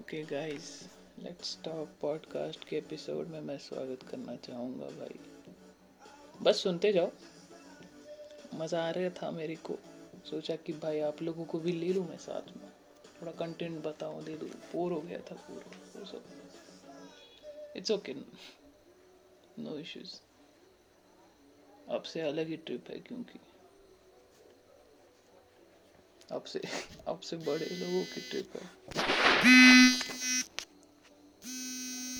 Okay guys let's talk podcast के episode में मैं स्वागत करना चाहूँगा, भाई। बस सुनते जाओ। मज़ा आ रहा था मेरे को। सोचा कि भाई आप लोगों को भी ले लूँ मैं साथ में। थोड़ा कंटेंट बताऊँ दे दूँ। बोर हो गया था पूरा, वो इट्स ओके नो इश्यूज़ आपसे अलग ही ट्रिप है क्योंकि। आपसे अब से बड़े लोगों की ट्रिप है।